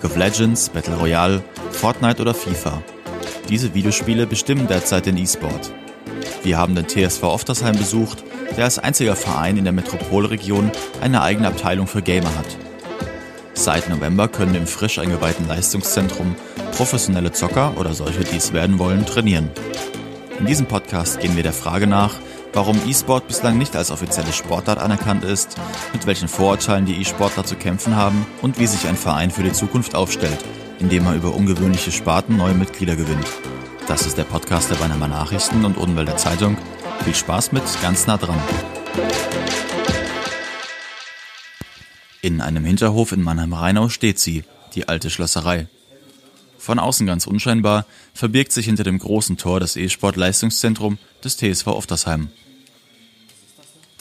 League of Legends, Battle Royale, Fortnite oder FIFA. Diese Videospiele bestimmen derzeit den E-Sport. Wir haben den TSV Oftersheim besucht, der als einziger Verein in der Metropolregion eine eigene Abteilung für Gamer hat. Seit November können im frisch eingeweihten Leistungszentrum professionelle Zocker oder solche, die es werden wollen, trainieren. In diesem Podcast gehen wir der Frage nach, warum E-Sport bislang nicht als offizielle Sportart anerkannt ist, mit welchen Vorurteilen die E-Sportler zu kämpfen haben und wie sich ein Verein für die Zukunft aufstellt, indem er über ungewöhnliche Sparten neue Mitglieder gewinnt. Das ist der Podcast der Beinheimer Nachrichten und Odenwälder Zeitung. Viel Spaß mit ganz nah dran. In einem Hinterhof in Mannheim-Rheinau steht sie, die alte Schlosserei. Von außen ganz unscheinbar verbirgt sich hinter dem großen Tor das E-Sport-Leistungszentrum des TSV Oftersheim.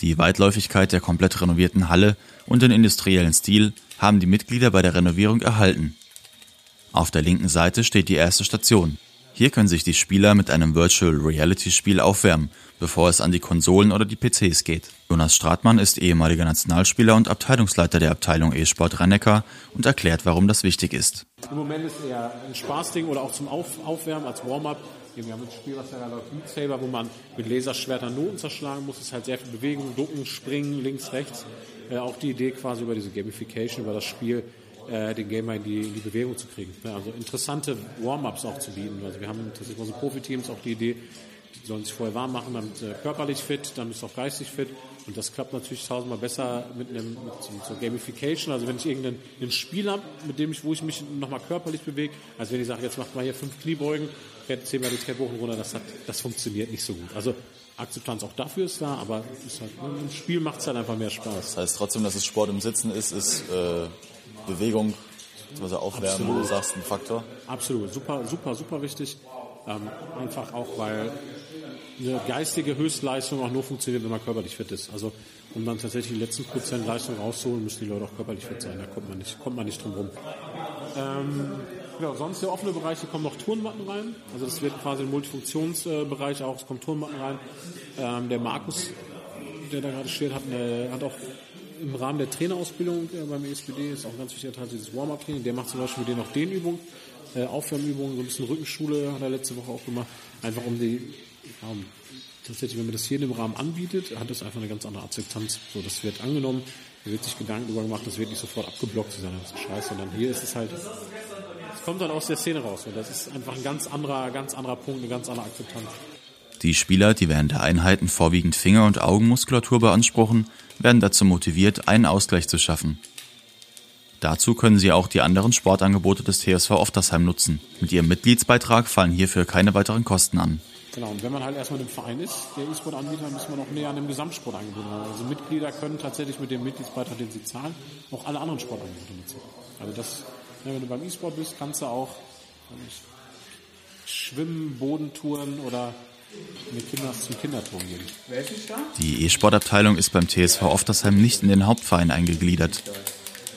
Die Weitläufigkeit der komplett renovierten Halle und den industriellen Stil haben die Mitglieder bei der Renovierung erhalten. Auf der linken Seite steht die erste Station, hier können sich die Spieler mit einem Virtual Reality Spiel aufwärmen, bevor es an die Konsolen oder die PCs geht. Jonas Stratmann ist ehemaliger Nationalspieler und Abteilungsleiter der Abteilung E-Sport rhein und erklärt, warum das wichtig ist. Im Moment ist es eher ein Spaßding oder auch zum Auf Aufwärmen als Warm-up. Wir haben ein Spiel, was ja läuft, Beat Saber, wo man mit Laserschwertern Noten zerschlagen muss. Es ist halt sehr viel Bewegung, ducken, springen, links, rechts. Äh, auch die Idee quasi über diese Gamification, über das Spiel äh, den Gamer in die, in die Bewegung zu kriegen. Ja, also interessante Warm-ups auch zu bieten. Also wir haben tatsächlich unsere Profiteams auch die Idee, die sollen sich vorher warm machen, damit äh, körperlich fit, dann ist auch geistig fit. Und das klappt natürlich tausendmal besser mit einem mit so, so Gamification. Also wenn ich irgendein Spiel habe, mit dem ich, wo ich mich nochmal körperlich bewege, als wenn ich sage, jetzt macht mal hier fünf Kniebeugen, zehnmal die Treppe hoch und runter, das, hat, das funktioniert nicht so gut. Also Akzeptanz auch dafür ist da, aber ist halt, im Spiel macht es halt einfach mehr Spaß. Das heißt trotzdem, dass es Sport im Sitzen ist, ist äh, Bewegung, also Aufwärmen, Absolut. du sagst, ein Faktor? Absolut, super, super, super wichtig. Ähm, einfach auch, weil eine geistige Höchstleistung auch nur funktioniert, wenn man körperlich fit ist. Also um dann tatsächlich die letzten Prozent Leistung rauszuholen, müssen die Leute auch körperlich fit sein. Da kommt man nicht, kommt man nicht drum rum. Ähm, genau, sonst der offene Bereich, hier kommen noch Turnmatten rein. Also das wird quasi ein Multifunktionsbereich auch, es kommen Turnmatten rein. Ähm, der Markus, der da gerade steht, hat, eine, hat auch im Rahmen der Trainerausbildung äh, beim ESPD ist auch ein ganz wichtiger Teil dieses Warm-Up-Training. Der macht zum Beispiel mit denen auch den Übungen, äh, Aufwärmübungen, so ein bisschen Rückenschule hat er letzte Woche auch gemacht. Einfach um die, um, tatsächlich, wenn man das hier in dem Rahmen anbietet, hat das einfach eine ganz andere Akzeptanz. So, das wird angenommen, hier wird sich Gedanken darüber gemacht, das wird nicht sofort abgeblockt zu das ist scheiße, sondern hier ist es halt, es kommt dann aus der Szene raus. Und das ist einfach ein ganz anderer, ganz anderer Punkt, eine ganz andere Akzeptanz. Die Spieler, die während der Einheiten vorwiegend Finger- und Augenmuskulatur beanspruchen, werden dazu motiviert, einen Ausgleich zu schaffen. Dazu können sie auch die anderen Sportangebote des TSV Oftersheim nutzen. Mit ihrem Mitgliedsbeitrag fallen hierfür keine weiteren Kosten an. Genau, und wenn man halt erstmal im Verein ist, der E-Sport anbieter, dann muss man noch näher an dem Gesamtsportangebot haben. Also Mitglieder können tatsächlich mit dem Mitgliedsbeitrag, den sie zahlen, auch alle anderen Sportangebote nutzen. Also das, wenn du beim E-Sport bist, kannst du auch Schwimmen, Bodentouren oder mit Kindern zum Kinderturm gehen. Die E-Sport-Abteilung ist beim TSV Oftersheim nicht in den Hauptverein eingegliedert.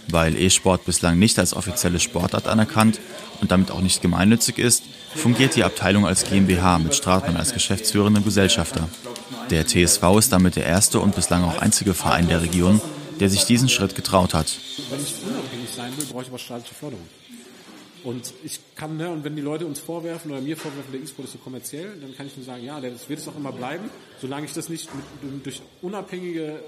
Weil E-Sport bislang nicht als offizielle Sportart anerkannt und damit auch nicht gemeinnützig ist, fungiert die Abteilung als GmbH mit Stratmann als geschäftsführendem Gesellschafter. Der TSV ist damit der erste und bislang auch einzige Verein der Region, der sich diesen Schritt getraut hat. Wenn ich unabhängig sein will, brauche ich aber staatliche Förderung. Und ich kann, ne, und wenn die Leute uns vorwerfen oder mir vorwerfen, der E-Sport ist so kommerziell, dann kann ich nur sagen, ja, das wird es auch immer bleiben, solange ich das nicht mit, durch unabhängige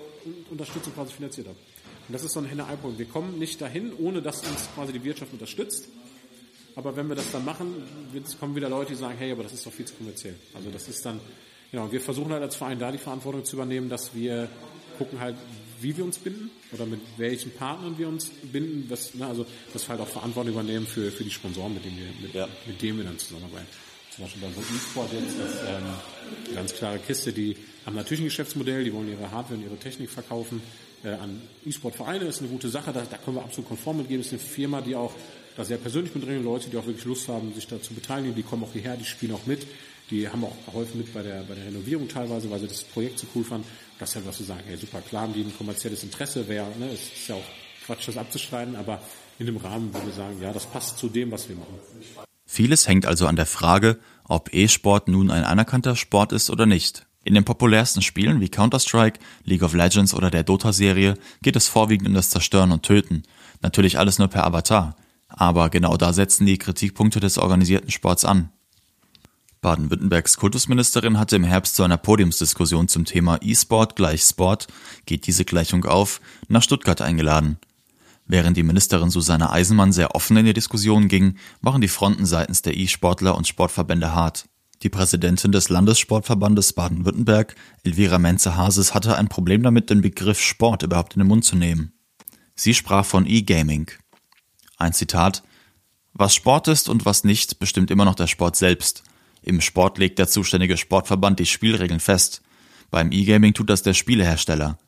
Unterstützung quasi finanziert habe. Und das ist so ein Henne-Ei-Punkt. Wir kommen nicht dahin, ohne dass uns quasi die Wirtschaft unterstützt. Aber wenn wir das dann machen, kommen wieder Leute, die sagen, hey, aber das ist doch viel zu kommerziell. Also das ist dann, genau, wir versuchen halt als Verein da die Verantwortung zu übernehmen, dass wir gucken halt, wie wir uns binden oder mit welchen Partnern wir uns binden, was, ne, also dass wir halt auch Verantwortung übernehmen für, für die Sponsoren, mit denen wir, mit, ja. mit denen wir dann zusammenarbeiten. Zum Beispiel bei so E-Sport jetzt, das ist ähm, ganz klare Kiste, die haben natürlich ein Geschäftsmodell, die wollen ihre Hardware und ihre Technik verkaufen äh, an E-Sport-Vereine, ist eine gute Sache, da, da können wir absolut konform mitgeben, ist eine Firma, die auch da sehr persönlich mit drin, Leute, die auch wirklich Lust haben, sich da zu beteiligen, die kommen auch hierher, die spielen auch mit, die haben auch geholfen mit bei der, bei der Renovierung teilweise, weil sie das Projekt so cool fanden. Das ist ja was zu sagen, hey, super, klar haben die ein kommerzielles Interesse, wäre, ne, es ist ja auch Quatsch, das abzuschneiden, aber in dem Rahmen würde ich sagen, ja, das passt zu dem, was wir machen. Vieles hängt also an der Frage, ob E-Sport nun ein anerkannter Sport ist oder nicht. In den populärsten Spielen wie Counter-Strike, League of Legends oder der Dota-Serie geht es vorwiegend um das Zerstören und Töten. Natürlich alles nur per Avatar. Aber genau da setzen die Kritikpunkte des organisierten Sports an. Baden-Württembergs Kultusministerin hatte im Herbst zu einer Podiumsdiskussion zum Thema E-Sport gleich Sport, geht diese Gleichung auf, nach Stuttgart eingeladen. Während die Ministerin Susanne Eisenmann sehr offen in die Diskussion ging, waren die Fronten seitens der E-Sportler und Sportverbände hart. Die Präsidentin des Landessportverbandes Baden-Württemberg, Elvira Menze-Hases, hatte ein Problem damit, den Begriff Sport überhaupt in den Mund zu nehmen. Sie sprach von E-Gaming. Ein Zitat Was Sport ist und was nicht, bestimmt immer noch der Sport selbst. Im Sport legt der zuständige Sportverband die Spielregeln fest. Beim E-Gaming tut das der Spielehersteller.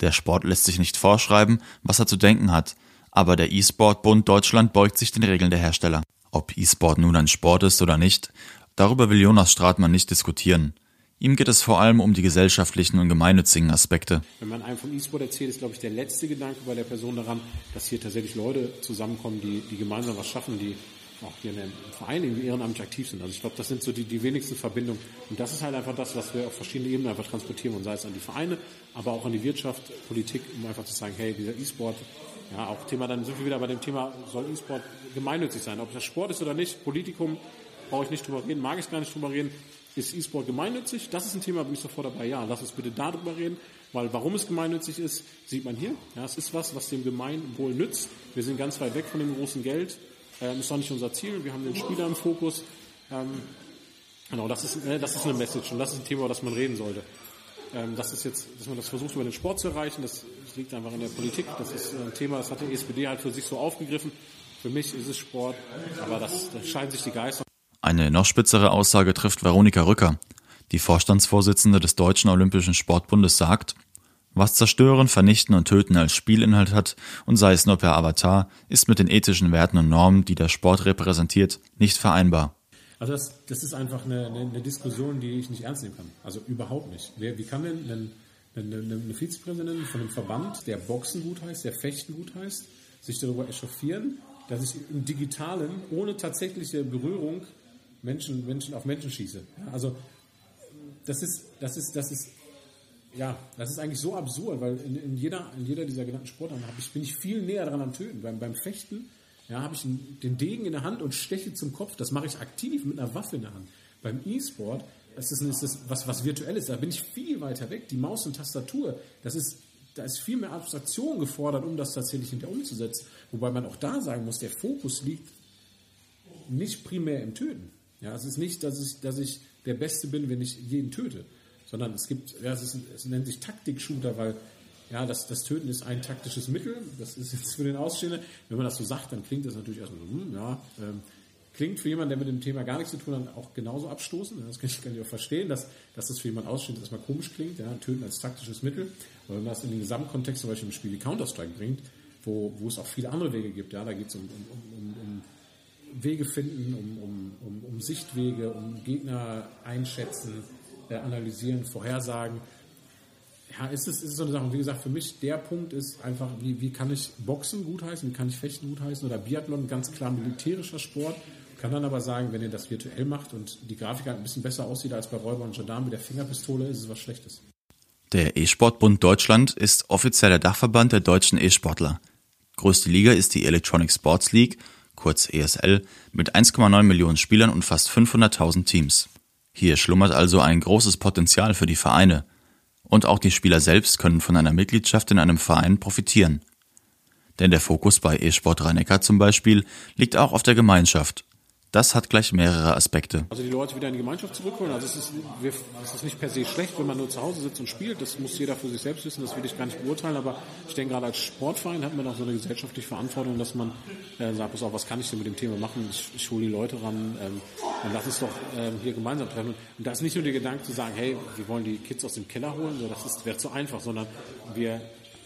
Der Sport lässt sich nicht vorschreiben, was er zu denken hat, aber der E-Sport-Bund Deutschland beugt sich den Regeln der Hersteller. Ob E-Sport nun ein Sport ist oder nicht, darüber will Jonas Stratmann nicht diskutieren. Ihm geht es vor allem um die gesellschaftlichen und gemeinnützigen Aspekte. Wenn man einem von E-Sport erzählt, ist, glaube ich, der letzte Gedanke bei der Person daran, dass hier tatsächlich Leute zusammenkommen, die, die gemeinsam was schaffen, die auch hier in einem Verein irgendwie ehrenamtlich aktiv sind. Also ich glaube, das sind so die, die wenigsten Verbindungen. Und das ist halt einfach das, was wir auf verschiedenen Ebenen einfach transportieren, und sei es an die Vereine, aber auch an die Wirtschaft, Politik, um einfach zu sagen, hey, dieser E-Sport, ja, auch Thema, dann sind wir wieder bei dem Thema, soll E-Sport gemeinnützig sein? Ob das Sport ist oder nicht, Politikum, brauche ich nicht drüber reden, mag ich gar nicht drüber reden. Ist E-Sport gemeinnützig? Das ist ein Thema, bin ich sofort dabei. Ja, lass uns bitte darüber reden, weil warum es gemeinnützig ist, sieht man hier. Ja, es ist was, was dem Gemeinwohl nützt. Wir sind ganz weit weg von dem großen Geld. Ähm, ist auch nicht unser Ziel. Wir haben den Spieler im Fokus. Ähm, genau, das ist, äh, das ist eine Message und das ist ein Thema, über das man reden sollte. Ähm, das ist jetzt, dass man das versucht, über den Sport zu erreichen, das, das liegt einfach in der Politik. Das ist ein Thema, das hat die SPD halt für sich so aufgegriffen. Für mich ist es Sport, aber das, das scheinen sich die Geister. Eine noch spitzere Aussage trifft Veronika Rücker. Die Vorstandsvorsitzende des Deutschen Olympischen Sportbundes sagt, was zerstören, vernichten und töten als Spielinhalt hat, und sei es nur per Avatar, ist mit den ethischen Werten und Normen, die der Sport repräsentiert, nicht vereinbar. Also das, das ist einfach eine, eine, eine, Diskussion, die ich nicht ernst nehmen kann. Also überhaupt nicht. Wer, wie kann denn eine, eine, Vizepräsidentin von einem Verband, der Boxen gut heißt, der Fechten gut heißt, sich darüber echauffieren, dass ich im Digitalen ohne tatsächliche Berührung Menschen, Menschen auf Menschen schieße? Also das ist, das ist, das ist ja, das ist eigentlich so absurd, weil in, in, jeder, in jeder dieser genannten Sportarten ich, bin ich viel näher dran am Töten. Beim, beim Fechten ja, habe ich den Degen in der Hand und steche zum Kopf. Das mache ich aktiv mit einer Waffe in der Hand. Beim E-Sport ist das, ist das was, was virtuelles. Da bin ich viel weiter weg. Die Maus und Tastatur, das ist, da ist viel mehr Abstraktion gefordert, um das tatsächlich hinter umzusetzen. Wobei man auch da sagen muss, der Fokus liegt nicht primär im Töten. Ja, es ist nicht, dass ich, dass ich der Beste bin, wenn ich jeden töte sondern es gibt, ja, es, ist, es nennt sich Taktik-Shooter, weil ja, das, das Töten ist ein taktisches Mittel. Das ist jetzt für den Ausstehenden. Wenn man das so sagt, dann klingt das natürlich erstmal so, hm, ja, ähm, klingt für jemanden, der mit dem Thema gar nichts zu tun hat, auch genauso abstoßend. Das kann ich, kann ich auch verstehen, dass, dass das für jemanden Ausstehend erstmal komisch klingt, ja, Töten als taktisches Mittel. Aber wenn man das in den Gesamtkontext zum Beispiel im Spiel wie Counter-Strike bringt, wo, wo es auch viele andere Wege gibt, ja, da geht es um, um, um, um Wege finden, um, um, um, um Sichtwege, um Gegner einschätzen, analysieren, vorhersagen. Ja, ist es, ist so eine Sache. Und wie gesagt, für mich der Punkt ist einfach, wie, wie kann ich Boxen gutheißen, wie kann ich Fechten gutheißen oder Biathlon, ganz klar militärischer Sport. Kann dann aber sagen, wenn ihr das virtuell macht und die Grafik halt ein bisschen besser aussieht als bei Räuber und Gendarmen mit der Fingerpistole, ist es was Schlechtes. Der E-Sportbund Deutschland ist offizieller Dachverband der deutschen E-Sportler. Größte Liga ist die Electronic Sports League, kurz ESL, mit 1,9 Millionen Spielern und fast 500.000 Teams. Hier schlummert also ein großes Potenzial für die Vereine. Und auch die Spieler selbst können von einer Mitgliedschaft in einem Verein profitieren. Denn der Fokus bei eSport Rhein-Neckar zum Beispiel liegt auch auf der Gemeinschaft das hat gleich mehrere Aspekte. Also die Leute wieder in die Gemeinschaft zurückholen. Also es ist, es ist nicht per se schlecht, wenn man nur zu Hause sitzt und spielt. Das muss jeder für sich selbst wissen. Das will ich gar nicht beurteilen. Aber ich denke, gerade als Sportverein hat man auch so eine gesellschaftliche Verantwortung, dass man äh, sagt, pass auf, was kann ich denn mit dem Thema machen? Ich, ich hole die Leute ran. Ähm, und lass uns doch ähm, hier gemeinsam treffen. Und da ist nicht nur der Gedanke zu sagen, hey, wir wollen die Kids aus dem Keller holen. So, das wäre zu einfach, sondern wir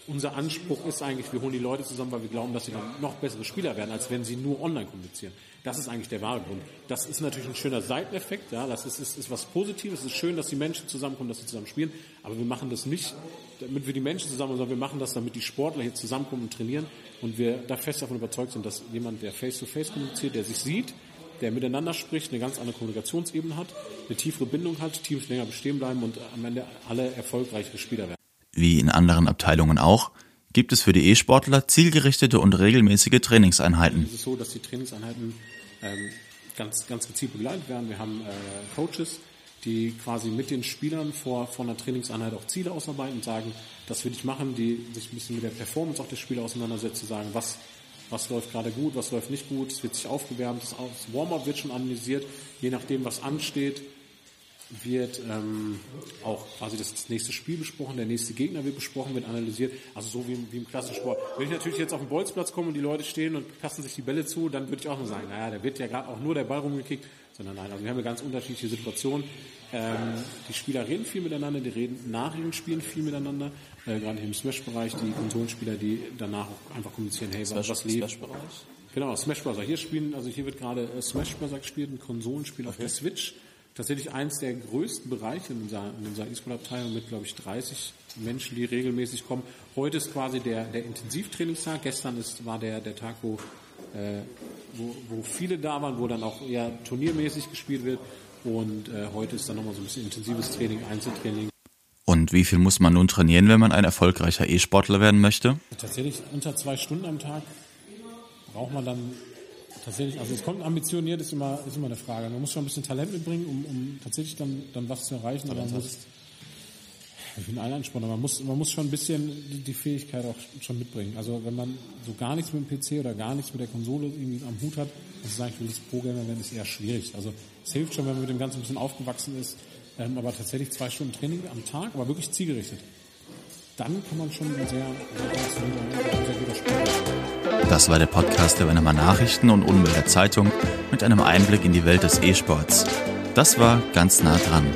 unser Anspruch ist eigentlich, wir holen die Leute zusammen, weil wir glauben, dass sie dann noch bessere Spieler werden, als wenn sie nur online kommunizieren. Das ist eigentlich der wahre Grund. Das ist natürlich ein schöner Seiteneffekt, ja, das ist, ist, ist was Positives, es ist schön, dass die Menschen zusammenkommen, dass sie zusammen spielen, aber wir machen das nicht, damit wir die Menschen zusammen, sondern wir machen das, damit die Sportler hier zusammenkommen und trainieren und wir da fest davon überzeugt sind, dass jemand, der face-to-face -face kommuniziert, der sich sieht, der miteinander spricht, eine ganz andere Kommunikationsebene hat, eine tiefere Bindung hat, Teams länger bestehen bleiben und am Ende alle erfolgreiche Spieler werden wie in anderen Abteilungen auch, gibt es für die E-Sportler zielgerichtete und regelmäßige Trainingseinheiten. Es ist so, dass die Trainingseinheiten ähm, ganz, ganz gezielt begleitet werden. Wir haben äh, Coaches, die quasi mit den Spielern vor, vor einer Trainingseinheit auch Ziele ausarbeiten und sagen, das will ich machen, die sich ein bisschen mit der Performance auch der Spieler auseinandersetzen, sagen, was, was läuft gerade gut, was läuft nicht gut, es wird sich aufgewärmt, das Warm-up wird schon analysiert, je nachdem, was ansteht, wird ähm, auch quasi das, das, nächste Spiel besprochen, der nächste Gegner wird besprochen, wird analysiert, also so wie, im, wie im klassischen Sport. Wenn ich natürlich jetzt auf den Bolzplatz komme und die Leute stehen und passen sich die Bälle zu, dann würde ich auch nur sagen, naja, da wird ja gerade auch nur der Ball rumgekickt, sondern nein, also wir haben eine ganz unterschiedliche Situation. Ähm, die Spieler reden viel miteinander, die reden nach ihren Spielen viel miteinander, äh, gerade im Smash-Bereich, die Konsolenspieler, die danach auch einfach kommunizieren, hey, Smash, was lebt. Smash-Bereich? Genau, Smash Bros. Hier spielen, also hier wird gerade äh, Smash Bros. gespielt, ein Konsolenspiel okay. auf der Switch tatsächlich eins der größten Bereiche in unserer, in unserer E-Sport-Abteilung mit, glaube ich, 30 Menschen, die regelmäßig kommen. Heute ist quasi der, der Intensivtrainingstag. Gestern ist, war der, der Tag, wo, äh, wo, wo viele da waren, wo dann auch eher turniermäßig gespielt wird. Und äh, heute ist dann nochmal so ein bisschen intensives Training, Einzeltraining. Und wie viel muss man nun trainieren, wenn man ein erfolgreicher E-Sportler werden möchte? Tatsächlich unter zwei Stunden am Tag braucht man dann tatsächlich, also es kommt ambitioniert, ist immer, ist immer eine Frage. Man muss schon ein bisschen Talent mitbringen, um, um tatsächlich dann, dann was zu erreichen. Aber man muss, ich bin allen Ansporn, aber man muss, man muss schon ein bisschen die, die, Fähigkeit auch schon mitbringen. Also wenn man so gar nichts mit dem PC oder gar nichts mit der Konsole irgendwie am Hut hat, das ist eigentlich, will das Pro-Gamer werden, ist eher schwierig. Also es hilft schon, wenn man mit dem Ganzen ein bisschen aufgewachsen ist, ähm, aber tatsächlich zwei Stunden Training am Tag, aber wirklich zielgerichtet. Dann kann man schon sehr, sehr. Das war der Podcast der Wennemer Nachrichten und Unwälder Zeitung mit einem Einblick in die Welt des E-Sports. Das war ganz nah dran.